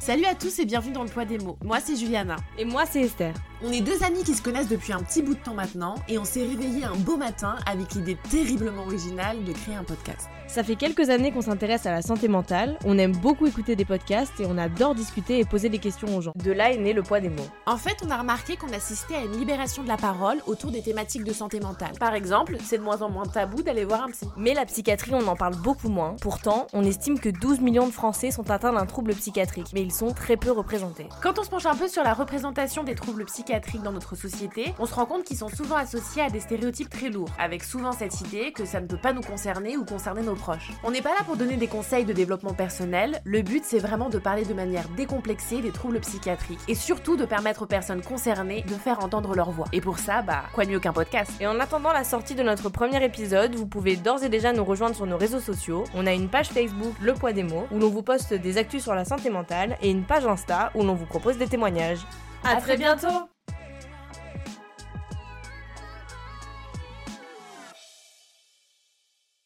Salut à tous et bienvenue dans le poids des mots. Moi c'est Juliana. Et moi c'est Esther. On est deux amis qui se connaissent depuis un petit bout de temps maintenant et on s'est réveillé un beau matin avec l'idée terriblement originale de créer un podcast. Ça fait quelques années qu'on s'intéresse à la santé mentale, on aime beaucoup écouter des podcasts et on adore discuter et poser des questions aux gens. De là est né le poids des mots. En fait, on a remarqué qu'on assistait à une libération de la parole autour des thématiques de santé mentale. Par exemple, c'est de moins en moins tabou d'aller voir un psy. Mais la psychiatrie, on en parle beaucoup moins. Pourtant, on estime que 12 millions de Français sont atteints d'un trouble psychiatrique, mais ils sont très peu représentés. Quand on se penche un peu sur la représentation des troubles psychiatriques dans notre société, on se rend compte qu'ils sont souvent associés à des stéréotypes très lourds, avec souvent cette idée que ça ne peut pas nous concerner ou concerner nos proches. On n'est pas là pour donner des conseils de développement personnel, le but c'est vraiment de parler de manière décomplexée des troubles psychiatriques et surtout de permettre aux personnes concernées de faire entendre leur voix. Et pour ça, bah, quoi de mieux qu'un podcast? Et en attendant la sortie de notre premier épisode, vous pouvez d'ores et déjà nous rejoindre sur nos réseaux sociaux. On a une page Facebook Le Poids des mots où l'on vous poste des actus sur la santé mentale et une page Insta où l'on vous propose des témoignages. À très bientôt